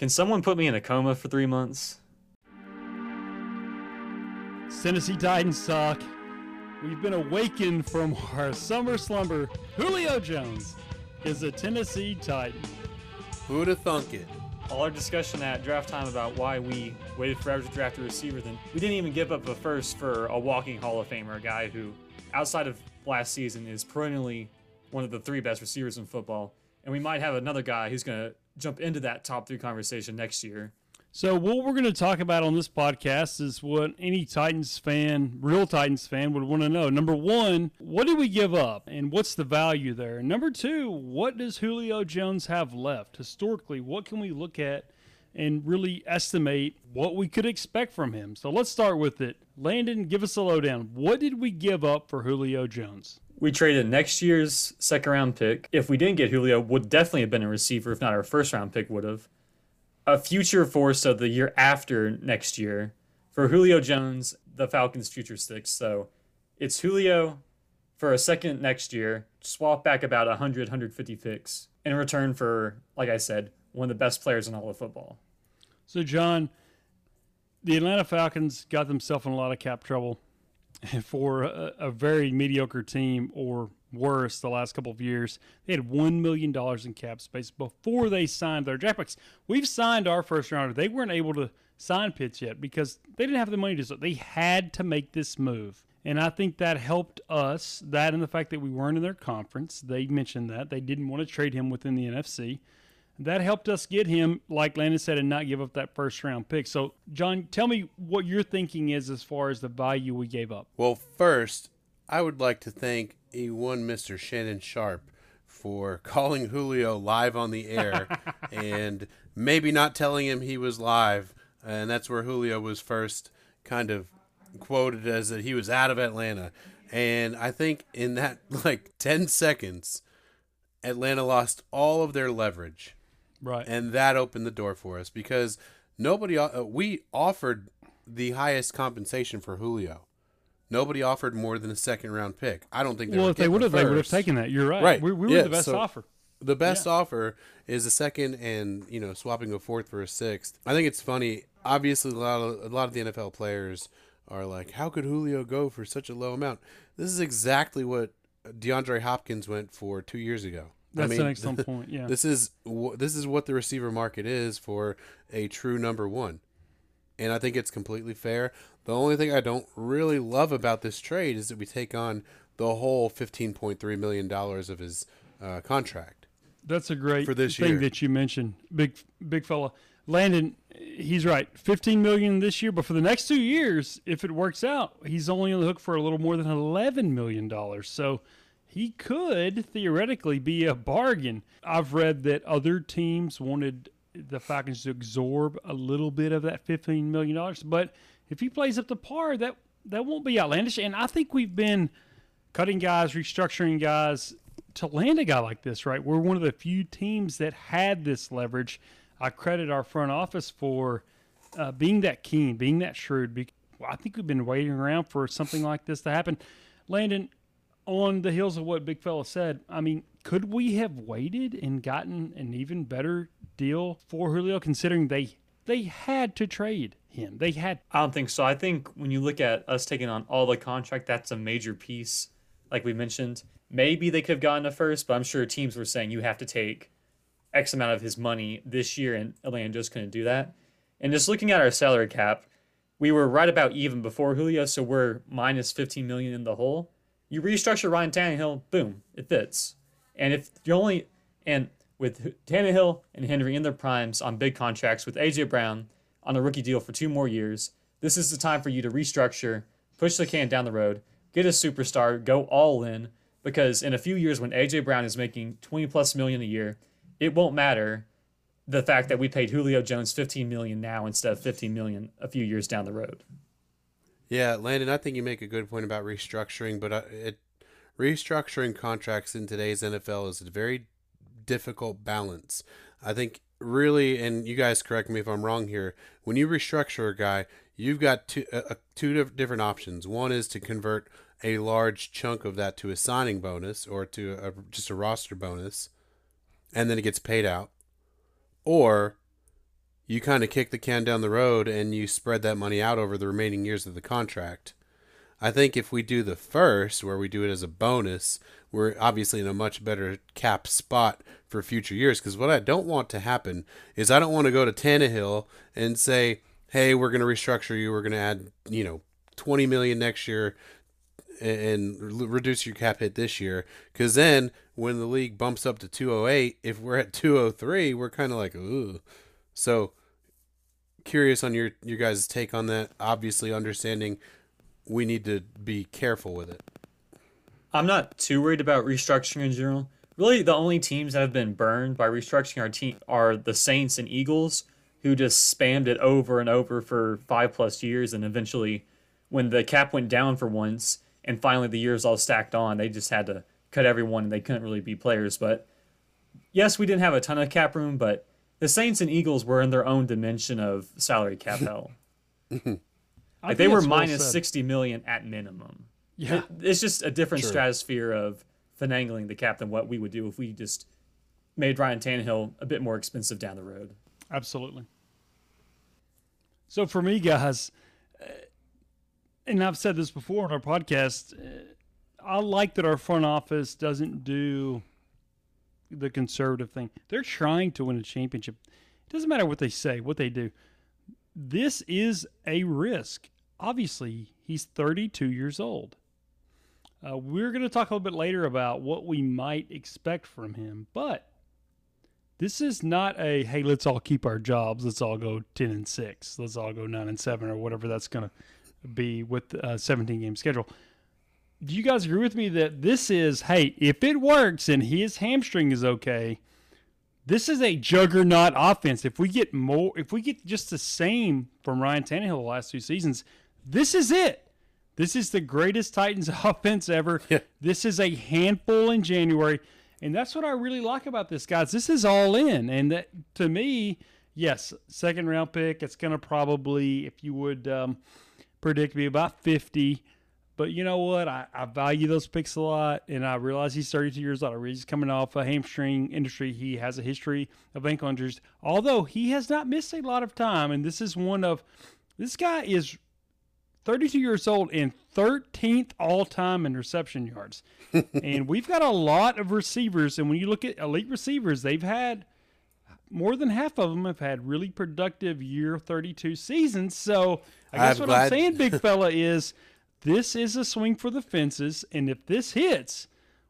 Can someone put me in a coma for three months? Tennessee Titans suck. We've been awakened from our summer slumber. Julio Jones is a Tennessee Titan. Who'd have thunk it? All our discussion at draft time about why we waited forever to draft a receiver, then we didn't even give up a first for a walking Hall of Famer, a guy who, outside of last season, is perennially one of the three best receivers in football. And we might have another guy who's going to jump into that top three conversation next year. So, what we're going to talk about on this podcast is what any Titans fan, real Titans fan, would want to know. Number one, what did we give up and what's the value there? Number two, what does Julio Jones have left? Historically, what can we look at and really estimate what we could expect from him? So, let's start with it. Landon, give us a lowdown. What did we give up for Julio Jones? We traded next year's second round pick. If we didn't get Julio, would definitely have been a receiver, if not our first round pick would have a future for so the year after next year for Julio Jones, the Falcons' future six. So it's Julio for a second next year, swap back about 100, 150 picks in return for, like I said, one of the best players in all of football. So, John, the Atlanta Falcons got themselves in a lot of cap trouble for a, a very mediocre team or worse the last couple of years. They had $1 million in cap space before they signed their draft picks. We've signed our first rounder. They weren't able to sign Pitts yet because they didn't have the money to do They had to make this move. And I think that helped us, that and the fact that we weren't in their conference. They mentioned that. They didn't want to trade him within the NFC. That helped us get him, like Landon said, and not give up that first round pick. So, John, tell me what your thinking is as far as the value we gave up. Well, first, I would like to thank E1 Mr. Shannon Sharpe for calling Julio live on the air and maybe not telling him he was live. And that's where Julio was first kind of quoted as that he was out of Atlanta. And I think in that like 10 seconds, Atlanta lost all of their leverage. Right. And that opened the door for us because nobody, uh, we offered the highest compensation for Julio. Nobody offered more than a second round pick. I don't think. They well, if they would have, they would have taken that. You're right. Right. We, we were yeah, the best so offer. The best yeah. offer is a second, and you know, swapping a fourth for a sixth. I think it's funny. Obviously, a lot of a lot of the NFL players are like, "How could Julio go for such a low amount?" This is exactly what DeAndre Hopkins went for two years ago. That's I mean, an excellent point. Yeah. This is this is what the receiver market is for a true number one, and I think it's completely fair. The only thing I don't really love about this trade is that we take on the whole $15.3 million of his uh, contract. That's a great for this thing year. that you mentioned, big big fella. Landon, he's right. 15 million this year, but for the next two years, if it works out, he's only on the hook for a little more than 11 million dollars. So he could theoretically be a bargain. I've read that other teams wanted the Falcons to absorb a little bit of that 15 million dollars, but if he plays up to par, that that won't be outlandish. And I think we've been cutting guys, restructuring guys to land a guy like this, right? We're one of the few teams that had this leverage. I credit our front office for uh, being that keen, being that shrewd. I think we've been waiting around for something like this to happen. Landon, on the heels of what Big Fella said, I mean, could we have waited and gotten an even better deal for Julio, considering they they had to trade him. They had. I don't think so. I think when you look at us taking on all the contract, that's a major piece. Like we mentioned, maybe they could have gotten a first, but I'm sure teams were saying you have to take X amount of his money this year, and Atlanta just couldn't do that. And just looking at our salary cap, we were right about even before Julio, so we're minus 15 million in the hole. You restructure Ryan Tannehill, boom, it fits. And if you only and with Tannehill and Henry in their primes on big contracts with AJ Brown on a rookie deal for two more years. This is the time for you to restructure, push the can down the road, get a superstar, go all in. Because in a few years, when AJ Brown is making 20 plus million a year, it won't matter the fact that we paid Julio Jones 15 million now instead of 15 million a few years down the road. Yeah, Landon, I think you make a good point about restructuring, but uh, it, restructuring contracts in today's NFL is a very difficult balance. I think really, and you guys correct me if I'm wrong here. When you restructure a guy, you've got two uh, two different options. One is to convert a large chunk of that to a signing bonus or to a, just a roster bonus, and then it gets paid out, or you kind of kick the can down the road and you spread that money out over the remaining years of the contract. I think if we do the first, where we do it as a bonus, we're obviously in a much better cap spot for future years. Because what I don't want to happen is I don't want to go to Tannehill and say, "Hey, we're going to restructure you. We're going to add, you know, twenty million next year." and reduce your cap hit this year because then when the league bumps up to 208 if we're at 203 we're kind of like ooh so curious on your your guys take on that obviously understanding we need to be careful with it i'm not too worried about restructuring in general really the only teams that have been burned by restructuring our team are the saints and eagles who just spammed it over and over for five plus years and eventually when the cap went down for once and finally the years all stacked on. They just had to cut everyone, and they couldn't really be players. But yes, we didn't have a ton of cap room, but the Saints and Eagles were in their own dimension of salary cap hell. like they were minus well sixty million at minimum. Yeah, it, it's just a different sure. stratosphere of finagling the cap than what we would do if we just made Ryan Tannehill a bit more expensive down the road. Absolutely. So for me, guys, and I've said this before on our podcast. Uh, I like that our front office doesn't do the conservative thing. They're trying to win a championship. It doesn't matter what they say, what they do. This is a risk. Obviously, he's 32 years old. Uh, we're going to talk a little bit later about what we might expect from him, but this is not a hey, let's all keep our jobs, let's all go 10 and 6, let's all go 9 and 7 or whatever that's going to be with a 17 game schedule. Do you guys agree with me that this is, hey, if it works and his hamstring is okay, this is a juggernaut offense. If we get more, if we get just the same from Ryan Tannehill the last two seasons, this is it. This is the greatest Titans offense ever. Yeah. This is a handful in January. And that's what I really like about this, guys. This is all in. And that, to me, yes, second round pick. It's going to probably, if you would, um, predict me about 50. But you know what? I, I value those picks a lot, and I realize he's 32 years old. He's coming off a hamstring industry. He has a history of ankle injuries, although he has not missed a lot of time. And this is one of this guy is 32 years old and 13th all time in reception yards. and we've got a lot of receivers. And when you look at elite receivers, they've had more than half of them have had really productive year 32 seasons. So I guess I'm what glad. I'm saying, big fella, is this is a swing for the fences, and if this hits,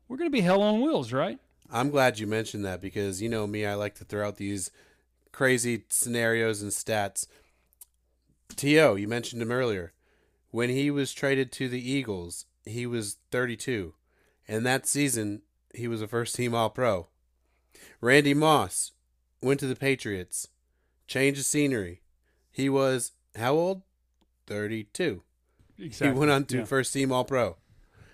we're going to be hell on wheels, right? I'm glad you mentioned that because you know me, I like to throw out these crazy scenarios and stats. To you mentioned him earlier. When he was traded to the Eagles, he was 32, and that season he was a first team All Pro. Randy Moss went to the Patriots, changed the scenery. He was how old? 32. Exactly. He went on to yeah. first team All Pro.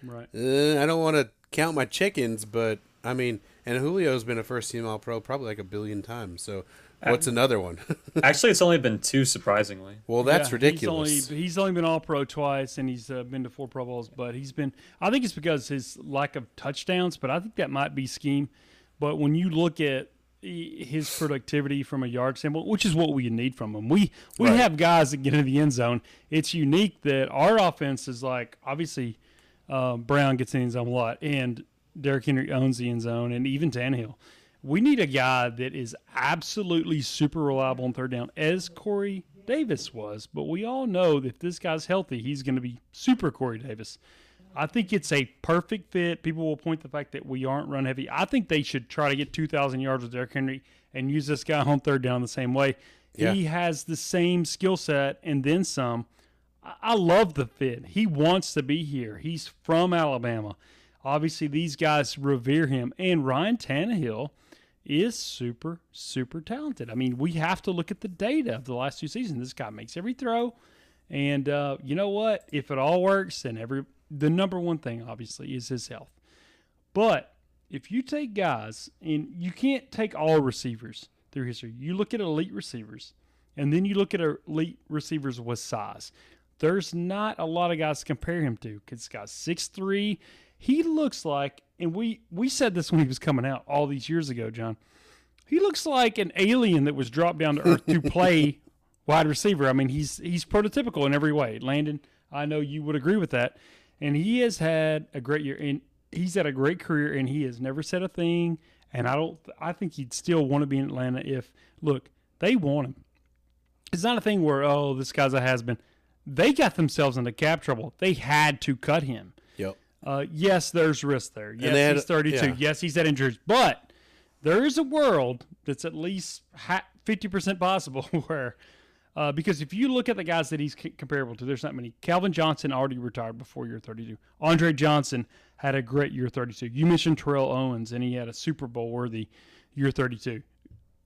Right. Uh, I don't want to count my chickens, but I mean, and Julio's been a first team All Pro probably like a billion times. So what's another one? Actually, it's only been two, surprisingly. Well, that's yeah, ridiculous. He's only, he's only been All Pro twice, and he's uh, been to four Pro Bowls. But he's been, I think it's because his lack of touchdowns, but I think that might be scheme. But when you look at his productivity from a yard standpoint, which is what we need from him. We we right. have guys that get in the end zone. It's unique that our offense is like obviously uh, Brown gets in the end zone a lot, and Derrick Henry owns the end zone, and even Tannehill. We need a guy that is absolutely super reliable on third down, as Corey Davis was. But we all know that if this guy's healthy, he's going to be super Corey Davis. I think it's a perfect fit. People will point the fact that we aren't run heavy. I think they should try to get 2,000 yards with Derrick Henry and use this guy on third down the same way. Yeah. He has the same skill set and then some. I love the fit. He wants to be here. He's from Alabama. Obviously, these guys revere him. And Ryan Tannehill is super, super talented. I mean, we have to look at the data of the last two seasons. This guy makes every throw. And uh, you know what? If it all works, then every the number one thing, obviously, is his health. But if you take guys, and you can't take all receivers through history, you look at elite receivers, and then you look at elite receivers with size. There's not a lot of guys to compare him to because this guy's 6'3. He looks like, and we, we said this when he was coming out all these years ago, John. he looks like an alien that was dropped down to earth to play wide receiver. I mean, he's he's prototypical in every way. Landon, I know you would agree with that, and he has had a great year, and he's had a great career, and he has never said a thing. And I don't, I think he'd still want to be in Atlanta if look they want him. It's not a thing where oh this guy's a has been. They got themselves into cap trouble. They had to cut him. Yep. Uh, yes, there's risk there. Yes, had- he's 32. yeah. Yes, he's had injuries, but there is a world that's at least 50% possible where, uh, because if you look at the guys that he's c- comparable to, there's not many. Calvin Johnson already retired before year 32. Andre Johnson had a great year 32. You mentioned Terrell Owens, and he had a Super Bowl worthy year 32.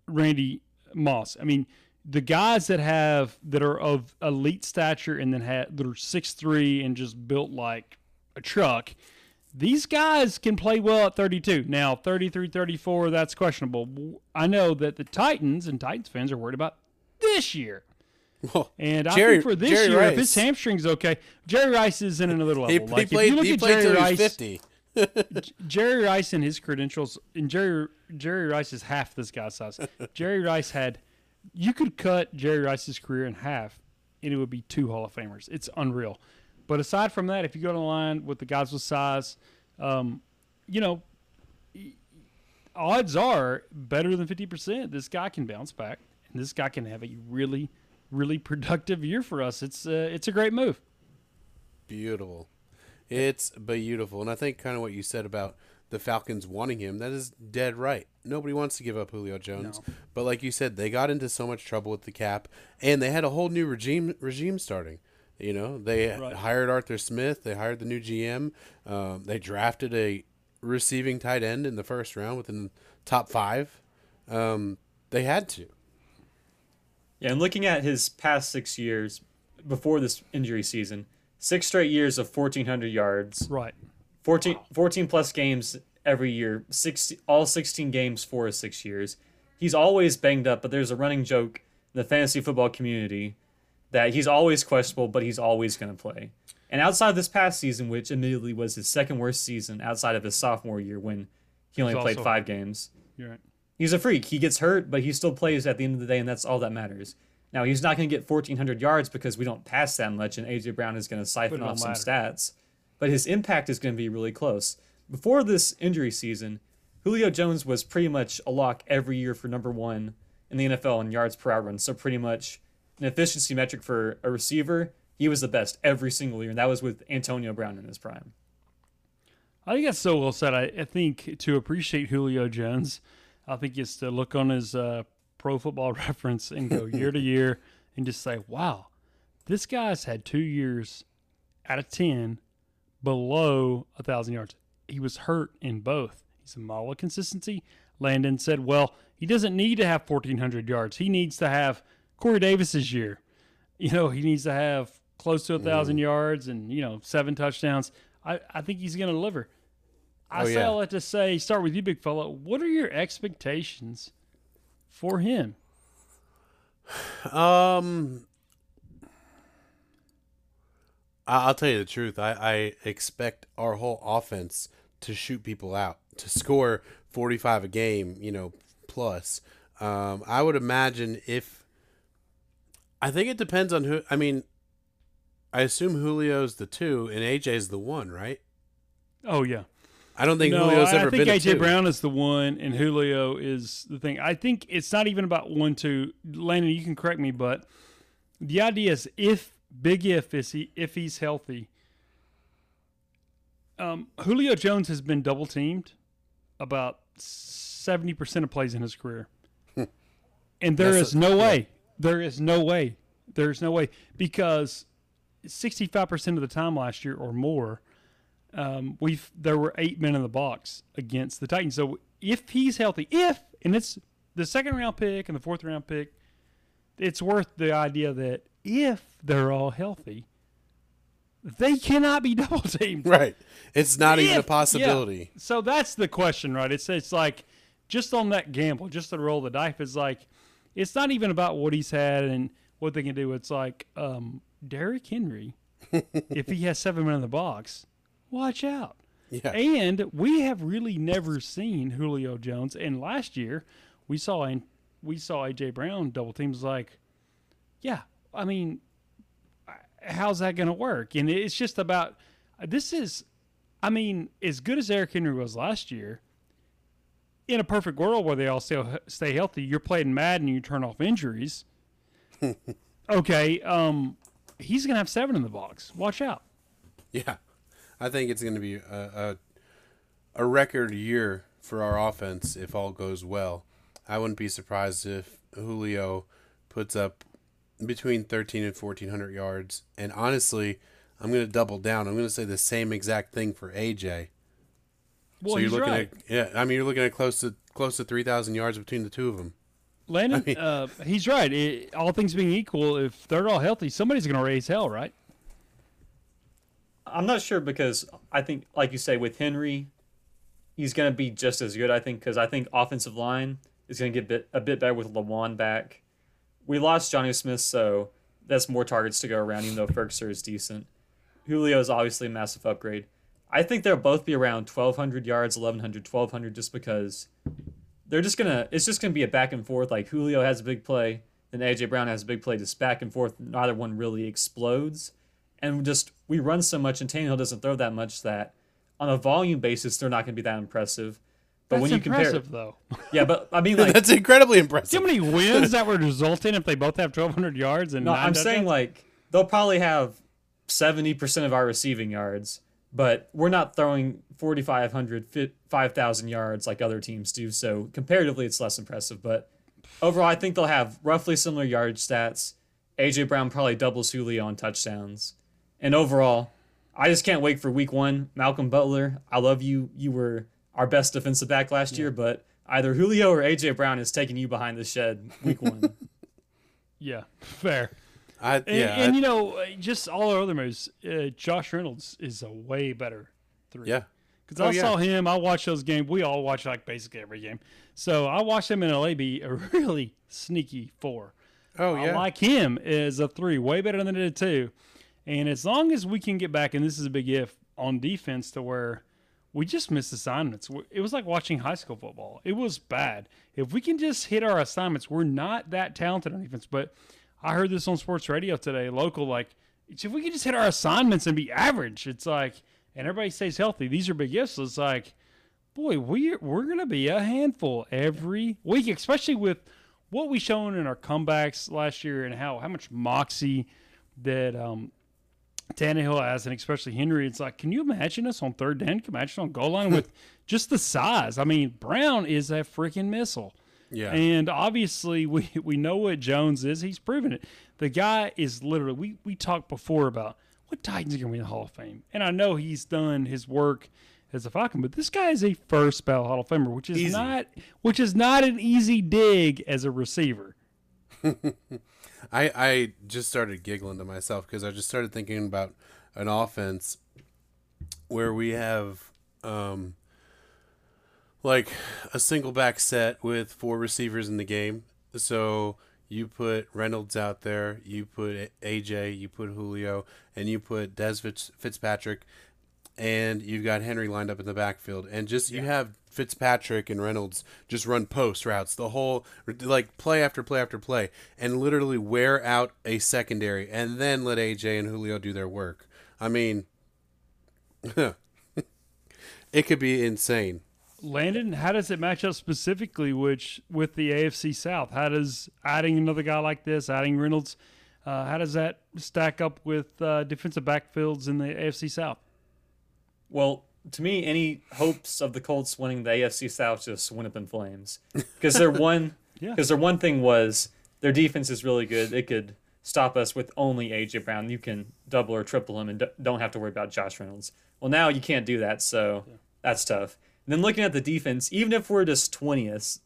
Randy Moss. I mean, the guys that have that are of elite stature and then have that are six three and just built like a truck. These guys can play well at 32. Now, 33, 34, that's questionable. I know that the Titans and Titans fans are worried about this year. Well, And I Jerry- think for this Jerry year, if his hamstring's okay, Jerry Rice is in another level. he, like, he played. if you look He at Jerry till he was Rice, fifty. Jerry Rice and his credentials, and Jerry Jerry Rice is half this guy's size. Jerry Rice had, you could cut Jerry Rice's career in half, and it would be two Hall of Famers. It's unreal. But aside from that, if you go to the line with the guys with size, um, you know, odds are better than fifty percent. This guy can bounce back, and this guy can have a really, really productive year for us. It's uh, it's a great move. Beautiful. It's beautiful. And I think kind of what you said about the Falcons wanting him, that is dead right. Nobody wants to give up Julio Jones. But like you said, they got into so much trouble with the cap and they had a whole new regime regime starting. You know, they Right. hired Arthur Smith, they hired the new GM, um, they drafted a receiving tight end in the first round within top five. Um, they had to. Yeah, and looking at his past six years before this injury season, six straight years of 1,400 yards, Right. 14, 14 plus games every year, six, all 16 games for his six years. He's always banged up, but there's a running joke in the fantasy football community that he's always questionable, but he's always going to play. And outside of this past season, which admittedly was his second worst season outside of his sophomore year when he only He's played also- five games, You're right. He's a freak. He gets hurt, but he still plays at the end of the day, and that's all that matters. Now he's not going to get 1,400 yards because we don't pass that much, and AJ Brown is going to siphon off don't some stats. But his impact is going to be really close. Before this injury season, Julio Jones was pretty much a lock every year for number one in the NFL in yards per route run. So pretty much an efficiency metric for a receiver. He was the best every single year, and that was with Antonio Brown in his prime. I think that's so well said. I, I think to appreciate Julio Jones, I think it's to look on his uh, pro football reference and go year to year and just say, wow, this guy's had two years out of 10 below a 1,000 yards. He was hurt in both. He's a model of consistency. Landon said, well, he doesn't need to have 1,400 yards. He needs to have Corey Davis's year. You know, he needs to have close to a 1,000 yards and, you know, seven touchdowns. I, I think he's going to deliver. I Oh, say yeah. all that to say, start with you, big fella. What are your expectations for him? Um, I'll tell you the truth. I, I expect our whole offense to shoot people out, to score 45 a game, you know, plus. Um, I would imagine if. I think it depends on who. I mean, I assume Julio's the two and AJ's the one, right? Oh, yeah. I don't think no, Julio's ever I think AJ. Brown is the one, and Julio is the thing. I think it's not even about one, two. Landon, you can correct me, but the idea is if big if is he if he's healthy. Um, Julio Jones has been double teamed about seventy percent of plays in his career, and there That's is a- no yeah. way. There is no way. There's no way because sixty-five percent of the time last year or more um, we've there were eight men in the box against the Titans. So if he's healthy, if and it's the second round pick and the fourth round pick, it's worth the idea that if they're all healthy, they cannot be double teamed. Right. It's not even a possibility. yeah. So that's the question, right? It's it's like just on that gamble, just to roll the dice is like it's not even about what he's had and what they can do. It's like um, Derrick Henry, if he has seven men in the box, watch out. Yeah. And we have really never seen Julio Jones. And last year, we saw in we saw AJ Brown double teams. Like, yeah, I mean, how's that going to work? And it's just about this is, I mean, as good as Eric Henry was last year. In a perfect world where they all stay, stay healthy, you're playing Madden and you turn off injuries. okay, um, he's gonna have seven in the box. Watch out. Yeah, I think it's going to be a, a a record year for our offense if all goes well. I wouldn't be surprised if Julio puts up between 13 and 1400 yards. And honestly, I'm going to double down. I'm going to say the same exact thing for AJ. Well, so you're he's looking right. at yeah, I mean you're looking at close to close to 3000 yards between the two of them. Landon, I mean- uh, he's right. It, all things being equal, if they're all healthy, somebody's going to raise hell, right? I'm not sure because I think, like you say, with Henry, he's going to be just as good. I think because I think offensive line is going to get bit, a bit better with Lewan back. We lost Jonnu Smith, so that's more targets to go around. Even though Ferguson is decent, Julio is obviously a massive upgrade. I think they'll both be around 1,200 yards, 1,100, 1,200, just because they're just gonna. It's just gonna be a back and forth. Like Julio has a big play, then AJ Brown has a big play, just back and forth. Neither one really explodes, and just we run so much, and Tannehill doesn't throw that much that on a volume basis they're not gonna be that impressive. But That's when you impressive, compare, though. yeah, but I mean, like, That's incredibly See impressive. how many wins that would result in if they both have 1,200 yards and no, nine I'm saying like they'll probably have seventy percent of our receiving yards, but we're not throwing 4,500, 5,000 yards like other teams do. So comparatively, it's less impressive. But overall, I think they'll have roughly similar yard stats. AJ Brown probably doubles Julio on touchdowns, and overall, I just can't wait for Week One. Malcolm Butler, I love you. You were our best defensive back last year, but either Julio or AJ Brown is taking you behind the shed Week One. yeah, fair. I, And, yeah, and I- you know, uh, just all our other moves. Uh, Josh Reynolds is a way better three. yeah. Because Oh, I yeah. saw him. I watched those games. We all watch like basically every game. So I watched him in LA be a really sneaky four. Oh yeah, I yeah. like him as a three, way better than it a two. And as long as we can get back, and this is a big if on defense, to where we just missed assignments. It was like watching high school football. It was bad. If we can just hit our assignments, we're not that talented on defense. But I heard this on sports radio today, local. Like, if we can just hit our assignments and be average, it's like, and everybody stays healthy. These are big ifs. It's like, boy, we we're gonna be a handful every week, especially with what we shown in our comebacks last year and how how much moxie that um Tannehill has, and especially Henry. It's like, can you imagine us on third down? Can you imagine on goal line with just the size? I mean, Brown is a freaking missile. Yeah. And obviously, we, we know what Jones is. He's proven it. The guy is literally, we, we talked before about what Titans are going to win the Hall of Fame. And I know he's done his work as a Falcon, but this guy is a first ballot Hall of Famer, which is Easy. not which is not an easy dig as a receiver. I I just started giggling to myself because I just started thinking about an offense where we have um like a single back set with four receivers in the game. So you put Reynolds out there, you put AJ, you put Julio, and you put Dez Fitz- Fitzpatrick, and you've got Henry lined up in the backfield, and just you have Fitzpatrick and Reynolds just run post routes the whole like play after play after play, and literally wear out a secondary, and then let AJ and Julio do their work. I mean, it could be insane. Landon, how does it match up specifically which with the AFC South? How does adding another guy like this, adding Reynolds, uh, how does that stack up with uh, defensive backfields in the AFC South? Well, to me, any hopes of the Colts winning the AFC South just went up in flames because their one Yeah. because their one thing was their defense is really good. It could stop us with only AJ Brown. You can double or triple him and d- don't have to worry about Josh Reynolds. Well, now you can't do that, so that's tough. And then looking at the defense, even if we're just 20th,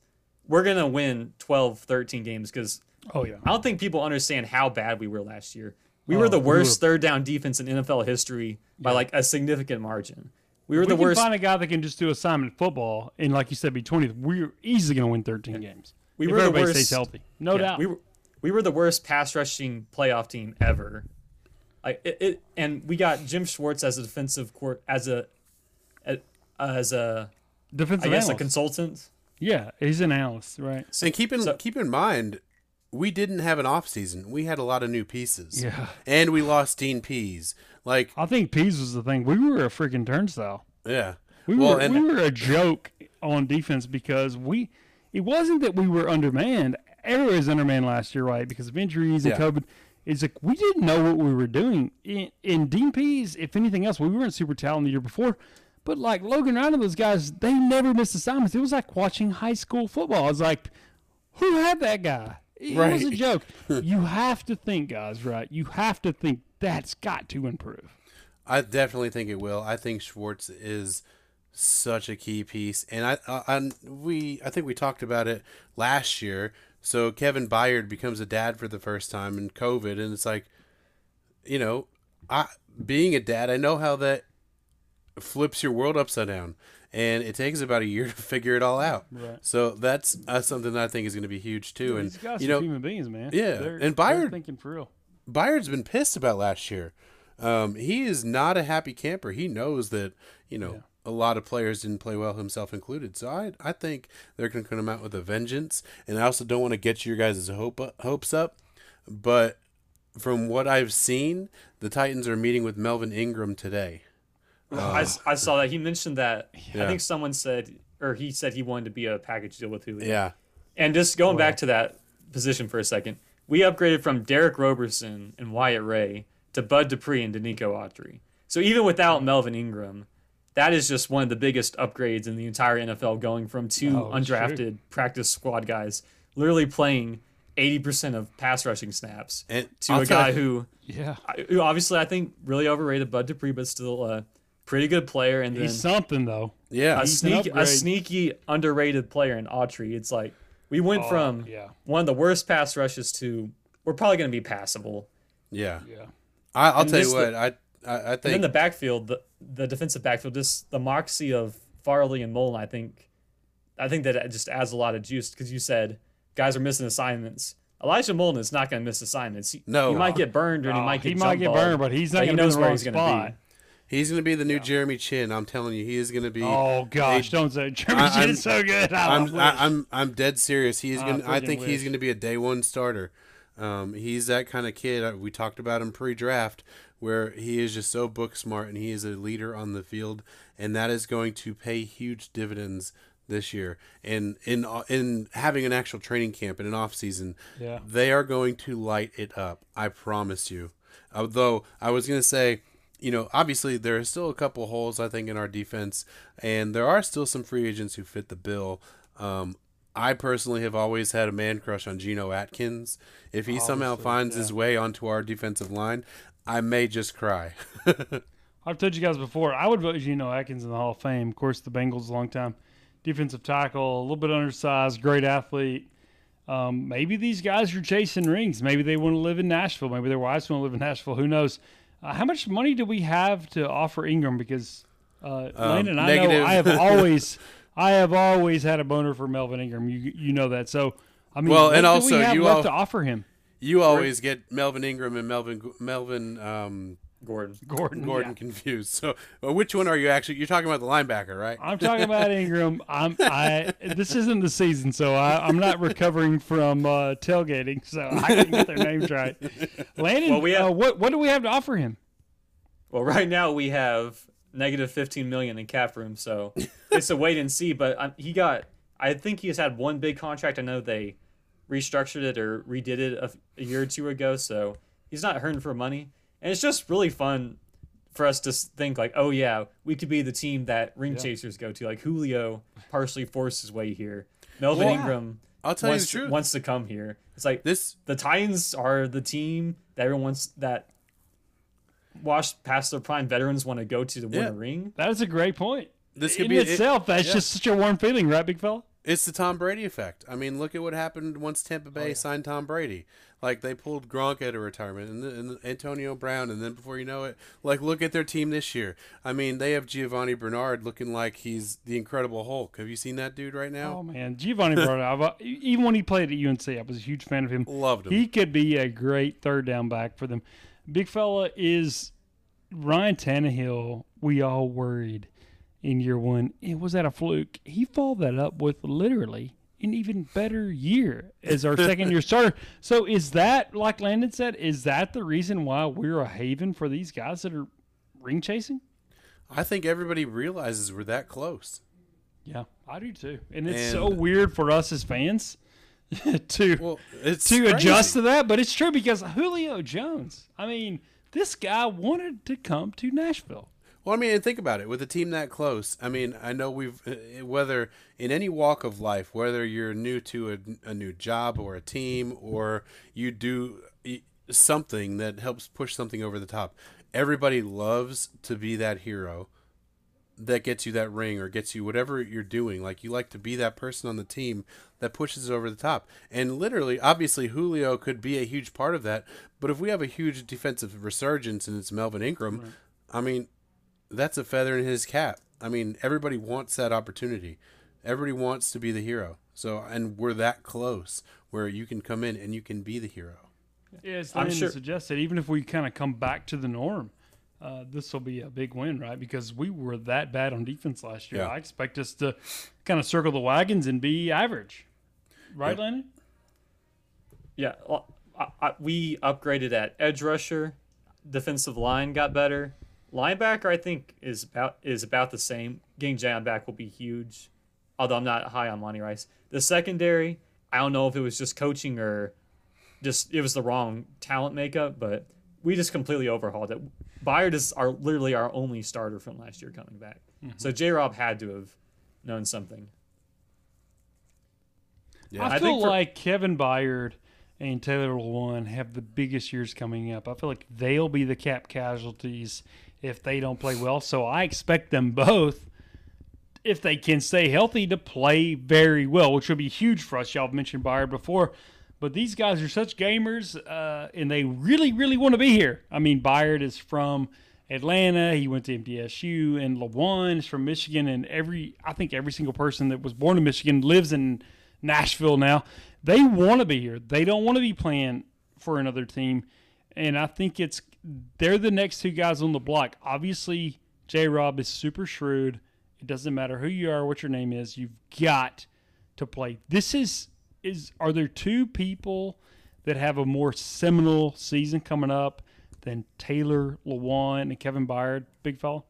we're going to win 12, 13 games because Oh yeah, I don't think people understand how bad we were last year. We were Oh, the we worst were- third down defense in NFL history by like a significant margin. We were we the can worst. find a guy that can just do assignment football and, like you said, be twentieth. We're easily going to win thirteen games. We if were the everybody worst- stays healthy, no Yeah, doubt. We were we were the worst pass rushing playoff team ever. Like it, it and we got Jim Schwartz as a defensive court as a a- as a Defensive I guess a analyst. consultant. Yeah, he's an analyst, right? and keep in so- keep in mind, we didn't have an off season. We had a lot of new pieces. Yeah. and we lost Dean Pees. Like, I think Pees was the thing. We were a freaking turnstile. yeah. We well, were and we were a joke on defense because we it wasn't that we were undermanned. Everybody was undermanned last year, right? Because of injuries and Yeah. COVID. It's like we didn't know what we were doing. In, in Dean Pees, if anything else, we weren't super talented the year before. But like Logan Ryan and those guys, they never missed assignments. It was like watching high school football. I was like, who had that guy? It was a joke. you have to think, guys, right? You have to think that's got to improve. I definitely think it will. I think Schwartz is such a key piece, and I, I, I we I think we talked about it last year. So Kevin Byard becomes a dad for the first time in COVID, and it's like, you know, I being a dad, I know how that flips your world upside down, and it takes about a year to figure it all out. Right. So that's uh, something that I think is going to be huge too. And These guys you are know, human beings, man. Yeah, They're- and Byard- thinking for real. Byard's been pissed about last year. Um, he is not a happy camper. He knows that you know a lot of players didn't play well, himself included. So I I think they're going to come out with a vengeance. And I also don't want to get your guys' hope hopes up, but from what I've seen, the Titans are meeting with Melvin Ingram today. I, I saw that he mentioned that. I think someone said, or he said he wanted to be a package deal with Julio. Yeah, And just going back to that position for a second, we upgraded from Derick Roberson and Wyatt Ray to Bud Dupree and Denico Autry. So even without Melvin Ingram, that is just one of the biggest upgrades in the entire NFL, going from two Oh, it's true. undrafted practice squad guys literally playing 80% of pass rushing snaps and to I'll a guy you- who, Yeah. who obviously I think really overrated Bud Dupree, but still a pretty good player. And then He's something though. yeah, a He's sneaky, a sneaky underrated player in Autry. It's like we went oh, from yeah. one of the worst pass rushes to we're probably going to be passable. yeah. Yeah. I, I'll And tell you this- what, I I, I And then the backfield, the, the defensive backfield, just the moxie of Farley and Molden. I think, I think that it just adds a lot of juice because you said guys are missing assignments. Elijah Molden is not going to miss assignments. He, No. he might get burned or he Oh, might get he might get burned, but he's not he going to be in knows the where he's gonna be. He's going to be the new Jeremy Chinn. I'm telling you, he is going to be. Oh gosh, a- don't say Jeremy I- Chinn I'm- is so good. I I'm I, Wish. I'm I'm dead serious. He's I gonna. I think he's gonna be a day one starter. Um, he's that kind of kid. Uh, We talked about him pre-draft, where he is just so book smart and he is a leader on the field, and that is going to pay huge dividends this year. And in uh, in having an actual training camp and an off season, Yeah. they are going to light it up. I promise you. Although I was gonna say. You know, obviously there are still a couple holes I think in our defense, and there are still some free agents who fit the bill. Um, I personally have always had a man crush on Geno Atkins. If he somehow Obviously, finds his way onto our defensive line, I may just cry. I've told you guys before. I would vote Geno Atkins in the Hall of Fame. Of course, the Bengals, a long time defensive tackle, a little bit undersized, great athlete. Um, maybe these guys are chasing rings. Maybe they want to live in Nashville. Maybe their wives want to live in Nashville. Who knows? Uh, how much money do we have to offer Ingram? Because uh, Landon, I know. I have always, I have always had a boner for Melvin Ingram. You you know that. So I mean, Well, and also we have you left all- to offer him? you always get Melvin Ingram and Melvin Melvin um, Gordon. Gordon. Gordon yeah. confused. So, well, which one are you actually? You're talking about the linebacker, right? I'm talking about Ingram. I'm I. This isn't the season, so I, I'm not recovering from uh, tailgating, so I can get their names right. Landon, Well, we have- uh, what what do we have to offer him? Well, right now we have negative 15 million in cap room, so it's a wait and see. But um, he got, I think he's had one big contract. I know they restructured it or redid it a, a year or two ago, so he's not hurting for money. And it's just really fun for us to think like, oh yeah, we could be the team that ring chasers go to. Like Julio partially forced his way here. Melvin Well, Ingram I'll tell you wants, the truth. wants to come here. It's like This the Titans are the team that everyone wants that washed past their prime veterans want to go to to win Yeah. a ring. That is a great point. this could In be it- itself, that's yeah. just such a warm feeling, right, big fella? It's the Tom Brady effect. I mean, look at what happened once Tampa Bay oh, signed Tom Brady. Like they pulled Gronk out of retirement, and, and Antonio Brown, and then before you know it, like look at their team this year. I mean, they have Giovani Bernard looking like he's the Incredible Hulk. Have you seen that dude right now? Oh man, Giovani Bernard. Uh, even when he played at UNC, I was a huge fan of him. Loved him. He could be a great third down back for them. Big fella is Ryan Tannehill. We all worried in year one. It was at a fluke. He followed that up with literally an even better year as our second year starter. So is that like Landon said? Is that the reason why we're a haven for these guys that are ring chasing? I think everybody realizes we're that close. Yeah, I do too. And it's And- so weird for us as fans to Well, it's to adjust to that, but it's true because Julio Jones. I mean, this guy wanted to come to Nashville. Well, I mean, and think about it. With a team that close, I mean, I know we've uh, whether in any walk of life, whether you're new to a, a new job or a team, or you do e- something that helps push something over the top, everybody loves to be that hero that gets you that ring or gets you whatever you're doing. Like you like to be that person on the team that pushes it over the top. And literally, obviously, Julio could be a huge part of that. But if we have a huge defensive resurgence and it's Melvin Ingram, I mean, that's a feather in his cap. I mean, everybody wants that opportunity. Everybody wants to be the hero. So, and we're that close where you can come in and you can be the hero. Yeah, as I'm Landon sure- suggested, even if we kind of come back to the norm, uh, this will be a big win, right? Because we were that bad on defense last year. Yeah. I expect us to kind of circle the wagons and be average, right, Yep. Landon? Yeah, well, I, I, we upgraded at edge rusher. Defensive line got better. Linebacker, I think, is about is about the same. Getting Jayon back will be huge. Although I'm not high on Monty Rice. The secondary, I don't know if it was just coaching or just it was the wrong talent makeup, but we just completely overhauled it. Byard is our literally our only starter from last year coming back. Mm-hmm. So J. Rob had to have known something. Yeah. I I feel think for- like Kevin Byard and Taylor Lewan have the biggest years coming up. I feel like they'll be the cap casualties if they don't play well. So I expect them both, if they can stay healthy, to play very well, which will be huge for us. Y'all have mentioned Byard before. But these guys are such gamers, uh, and they really, really want to be here. I mean, Byard is from Atlanta. He went to MTSU, and Lewan is from Michigan. And every, I think, every single person that was born in Michigan lives in Nashville now. They want to be here. They don't want to be playing for another team. And I think it's they're the next two guys on the block. Obviously, J. Rob is super shrewd. It doesn't matter who you are, what your name is. You've got to play. This is is are there two people that have a more seminal season coming up than Taylor Lewan and Kevin Byard, big fella?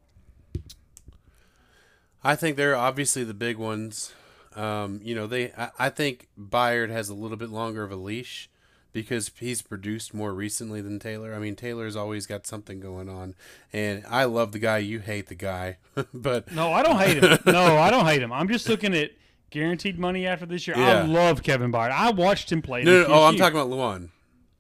I think they're obviously the big ones. Um, you know, they. I, I think Byard has a little bit longer of a leash because he's produced more recently than Taylor. I mean, Taylor's always got something going on, and I love the guy. You hate the guy, but No, I don't hate him. No, I don't hate him. I'm just looking at guaranteed money after this year. I love Kevin Byard. I watched him play. no, in no, oh, I'm talking about Lewan.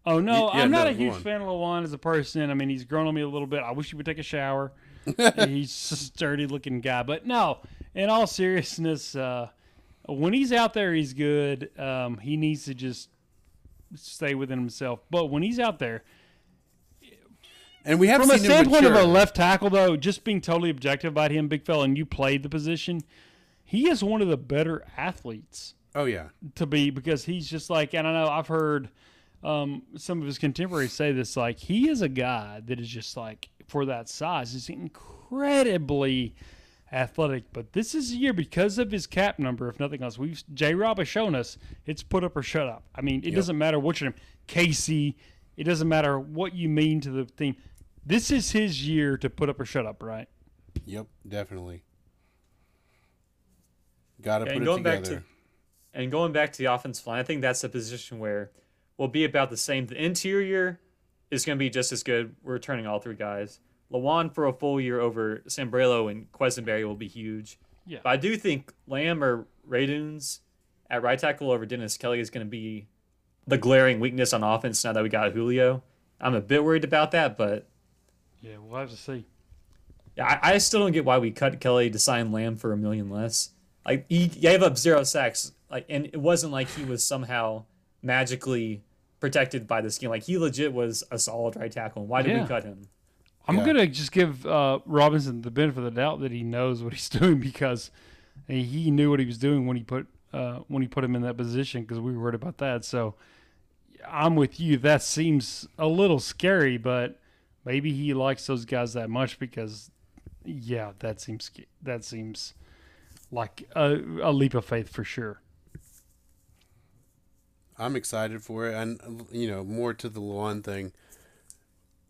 Oh no, yeah, I'm not no, a huge Lewan. fan of Lewan as a person. I mean, he's grown on me a little bit. I wish he would take a shower. he's a sturdy looking guy, but no. In all seriousness, uh, when he's out there, he's good. Um, he needs to just stay within himself. But when he's out there, And we have from a standpoint of a left tackle, though, just being totally objective about him, big fella, and you played the position, he is one of the better athletes Oh yeah, to be because he's just like and I don't know. I've heard um, some of his contemporaries say this. Like he is a guy that is just like for that size is incredibly athletic. But this is a year because of his cap number. If nothing else, we've J. Rob has shown us it's put up or shut up. I mean, it doesn't matter what your name, Casey. It doesn't matter what you mean to the team. This is his year to put up or shut up, right? yep, definitely. Got to Yeah, put and it going back together. to and going back to the offensive line, I think that's a position where we'll be about the same. The interior is going to be just as good. We're returning all three guys. Lewan for a full year over Sambrailo and Quessenberry will be huge. Yeah. But I do think Lamm or Radunz at right tackle over Dennis Kelly is going to be the glaring weakness on offense now that we got Julio. I'm a bit worried about that, but Yeah, we'll have to see. yeah, I, I still don't get why we cut Kelly to sign Lamm for a million less. Like he gave up zero sacks, like, and it wasn't like he was somehow magically protected by the scheme. Like he legit was a solid right tackle. Why did Yeah. we cut him? I'm Yeah. gonna just give uh, Robinson the benefit of the doubt that he knows what he's doing because he knew what he was doing when he put uh, when he put him in that position because we were worried about that. So I'm with you. That seems a little scary, but maybe he likes those guys that much because yeah, that seems that seems like a, a leap of faith for sure. I'm excited for it, and you know, more to the lawn thing.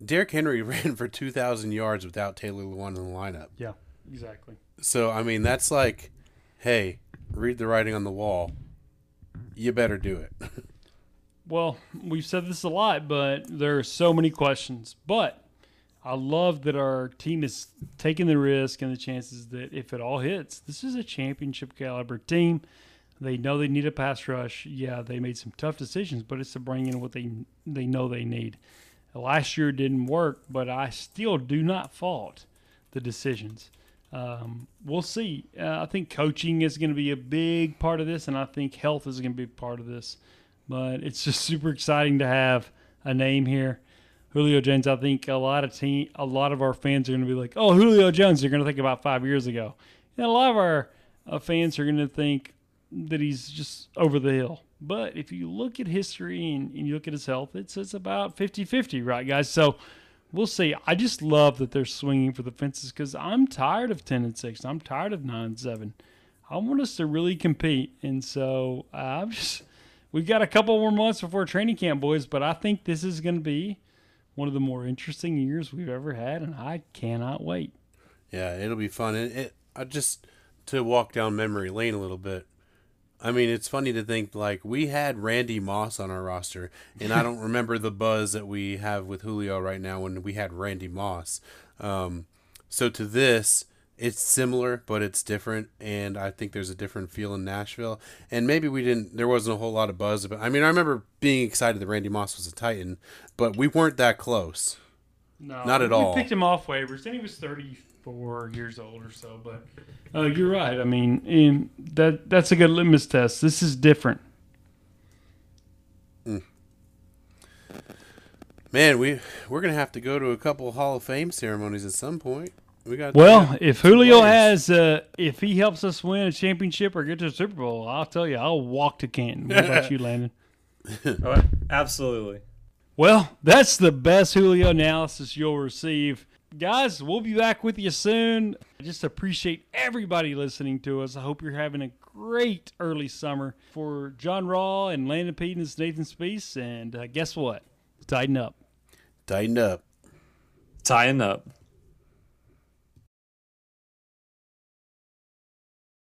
Derrick Henry ran for 2,000 yards without Taylor Lewan in the lineup. Yeah, exactly. So I mean, that's like, hey, read the writing on the wall. You better do it. well, we've said this a lot, but there are so many questions. But I love that our team is taking the risk and the chances that if it all hits, this is a championship caliber team. They know they need a pass rush. Yeah, they made some tough decisions, but it's to bring in what they they know they need. Last year didn't work, but I still do not fault the decisions. Um, we'll see. Uh, I think coaching is going to be a big part of this, and I think health is going to be part of this. But it's just super exciting to have a name here, Julio Jones. I think a lot of team, a lot of our fans are going to be like, "Oh, Julio Jones." They're going to think about five years ago, and a lot of our uh, fans are going to think that he's just over the hill. But if you look at history and, and you look at his health, it's it's about 50-50, right, guys? So we'll see. I just love that they're swinging for the fences because I'm tired of ten and six. I'm tired of nine and seven. I want us to really compete, and so uh, I'm just. We've got a couple more months before training camp, boys, but I think this is going to be one of the more interesting years we've ever had, and I cannot wait. Yeah, it'll be fun. And it, I just to walk down memory lane a little bit. I mean, it's funny to think like we had Randy Moss on our roster, and I don't remember the buzz that we have with Julio right now when we had Randy Moss. Um, so to this, it's similar, but it's different, and I think there's a different feel in Nashville. And maybe we didn't. There wasn't a whole lot of buzz about. I mean, I remember being excited that Randy Moss was a Titan, but we weren't that close. No, Not at we all. We picked him off waivers, and he was 34 years old or so. But uh, you're right. I mean, um, that that's a good litmus test. This is different. Man, we we're gonna have to go to a couple Hall of Fame ceremonies at some point. We got Well, if Julio players. has, uh, if he helps us win a championship or get to the Super Bowl, I'll tell you, I'll walk to Canton. What about you, Landon? Oh, absolutely. Well, that's the best Julio analysis you'll receive. Guys, we'll be back with you soon. I just appreciate everybody listening to us. I hope you're having a great early summer. For John Raw and Landon Pete and Nathan Speece, and uh, guess what? Titan up. Titan up. Tying up.